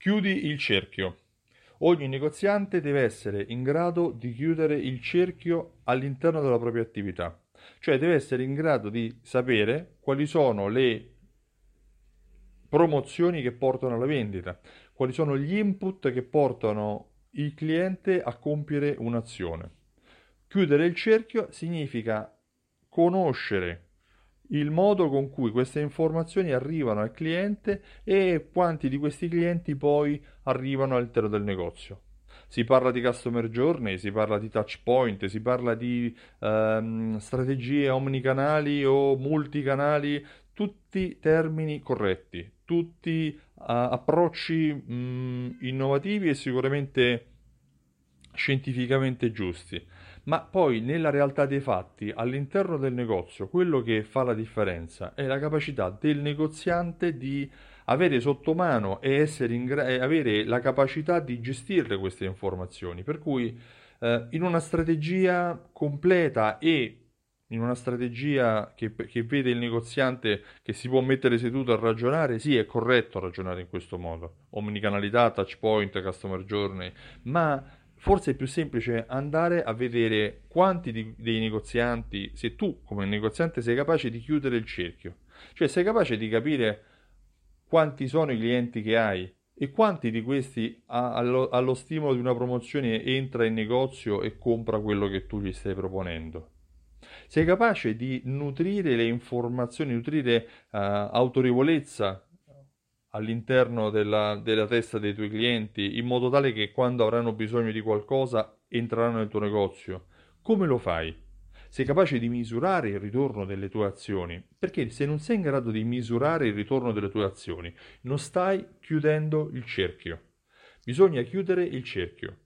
Chiudi il cerchio. Ogni negoziante deve essere in grado di chiudere il cerchio all'interno della propria attività, cioè deve essere in grado di sapere quali sono le promozioni che portano alla vendita, quali sono gli input che portano il cliente a compiere un'azione. Chiudere il cerchio significa conoscere il modo con cui queste informazioni arrivano al cliente e quanti di questi clienti poi arrivano all'interno del negozio. Si parla di customer journey, si parla di touch point, si parla di ehm, strategie omnicanali o multicanali, tutti termini corretti, tutti uh, approcci mh, innovativi e sicuramente scientificamente giusti ma poi nella realtà dei fatti, all'interno del negozio, quello che fa la differenza è la capacità del negoziante di avere sotto mano e gra- avere la capacità di gestire queste informazioni. Per cui eh, in una strategia completa e in una strategia che, che, vede il negoziante che si può mettere seduto a ragionare, sì, è corretto ragionare in questo modo. Omnicanalità, touch point, customer journey, ma forse è più semplice andare a vedere quanti di, dei negozianti, se tu come negoziante sei capace di chiudere il cerchio, cioè sei capace di capire quanti sono i clienti che hai e quanti di questi allo, allo stimolo di una promozione entra in negozio e compra quello che tu gli stai proponendo. Sei capace di nutrire le informazioni, nutrire uh, autorevolezza all'interno della, della testa dei tuoi clienti in modo tale che quando avranno bisogno di qualcosa entreranno nel tuo negozio. Come lo fai? Sei capace di misurare il ritorno delle tue azioni? Perché se non sei in grado di misurare il ritorno delle tue azioni, non stai chiudendo il cerchio. Bisogna chiudere il cerchio.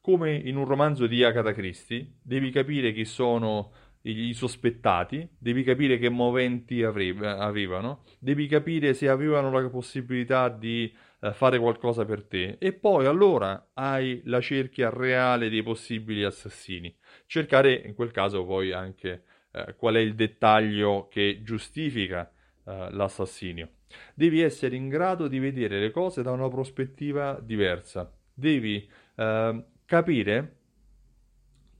Come in un romanzo di Agatha Christie, devi capire chi sono i sospettati, devi capire che moventi avevano, devi capire se avevano la possibilità di eh, fare qualcosa per te e poi allora hai la cerchia reale dei possibili assassini. Cercare in quel caso poi anche eh, qual è il dettaglio che giustifica eh, l'assassinio. Devi essere in grado di vedere le cose da una prospettiva diversa. Devi eh, capire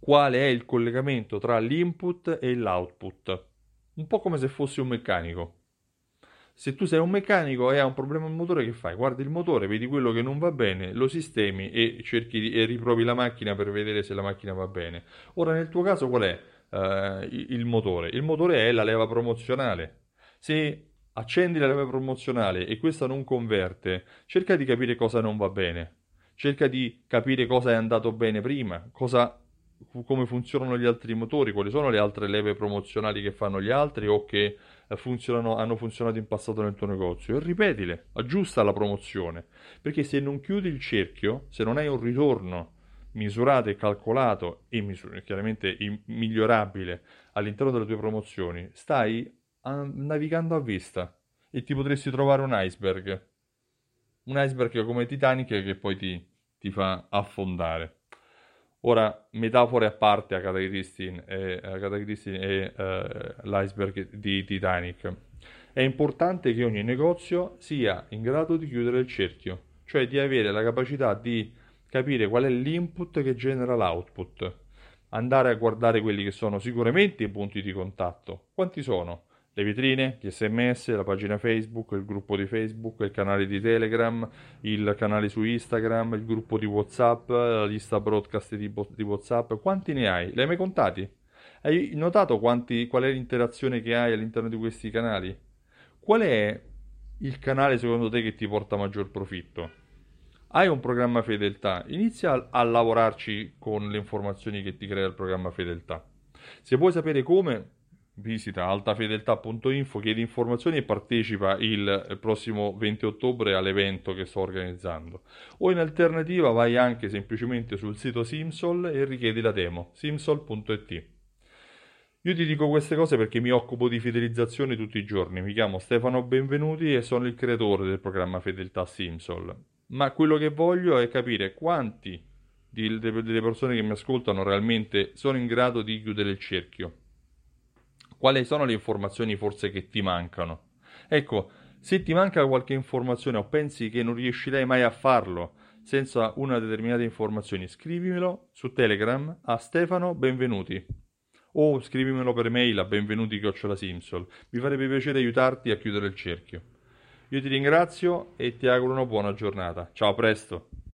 quale è il collegamento tra l'input e l'output. Un po' come se fossi un meccanico. Se tu sei un meccanico e hai un problema al motore, che fai? Guardi il motore, vedi quello che non va bene, lo sistemi e cerchi e riprovi la macchina per vedere se la macchina va bene. Ora, nel tuo caso, qual è uh, il motore? Il motore è la leva promozionale. Se accendi la leva promozionale e questa non converte, cerca di capire cosa non va bene. Cerca di capire cosa è andato bene prima, cosa come funzionano gli altri motori, quali sono le altre leve promozionali che fanno gli altri o che eh, hanno funzionato in passato nel tuo negozio e ripetile, aggiusta la promozione, perché se non chiudi il cerchio, se non hai un ritorno misurato e calcolato e misur- chiaramente migliorabile all'interno delle tue promozioni, stai a- navigando a vista e ti potresti trovare un iceberg, un iceberg come Titanic che poi ti, ti fa affondare. Ora, metafore a parte a Christine e, Agatha Christine e uh, l'iceberg di Titanic. È importante che ogni negozio sia in grado di chiudere il cerchio, cioè di avere la capacità di capire qual è l'input che genera l'output. Andare a guardare quelli che sono sicuramente i punti di contatto. Quanti sono? Le vetrine, gli sms, la pagina Facebook, il gruppo di Facebook, il canale di Telegram, il canale su Instagram, il gruppo di Whatsapp, la lista broadcast di, di Whatsapp, quanti ne hai? Li hai mai contati? Hai notato quanti, qual è l'interazione che hai all'interno di questi canali? Qual è il canale secondo te che ti porta maggior profitto? Hai un programma fedeltà, inizia a lavorarci con le informazioni che ti crea il programma fedeltà. Se vuoi sapere come, Visita altafedeltà.info, chiedi informazioni e partecipa il prossimo 20 ottobre all'evento che sto organizzando. O in alternativa vai anche semplicemente sul sito Simsol e richiedi la demo simsol.it. Io ti dico queste cose perché mi occupo di fidelizzazione tutti i giorni. Mi chiamo Stefano Benvenuti e sono il creatore del programma Fedeltà Simsol. Ma quello che voglio è capire quanti delle persone che mi ascoltano realmente sono in grado di chiudere il cerchio quali sono le informazioni forse che ti mancano. Ecco, Se ti manca qualche informazione o pensi che non riuscirai mai a farlo senza una determinata informazione, scrivimelo su Telegram a Stefano Benvenuti o scrivimelo per mail a benvenuti Simsol. Mi farebbe piacere aiutarti a chiudere il cerchio. Io ti ringrazio e ti auguro una buona giornata. Ciao, a presto!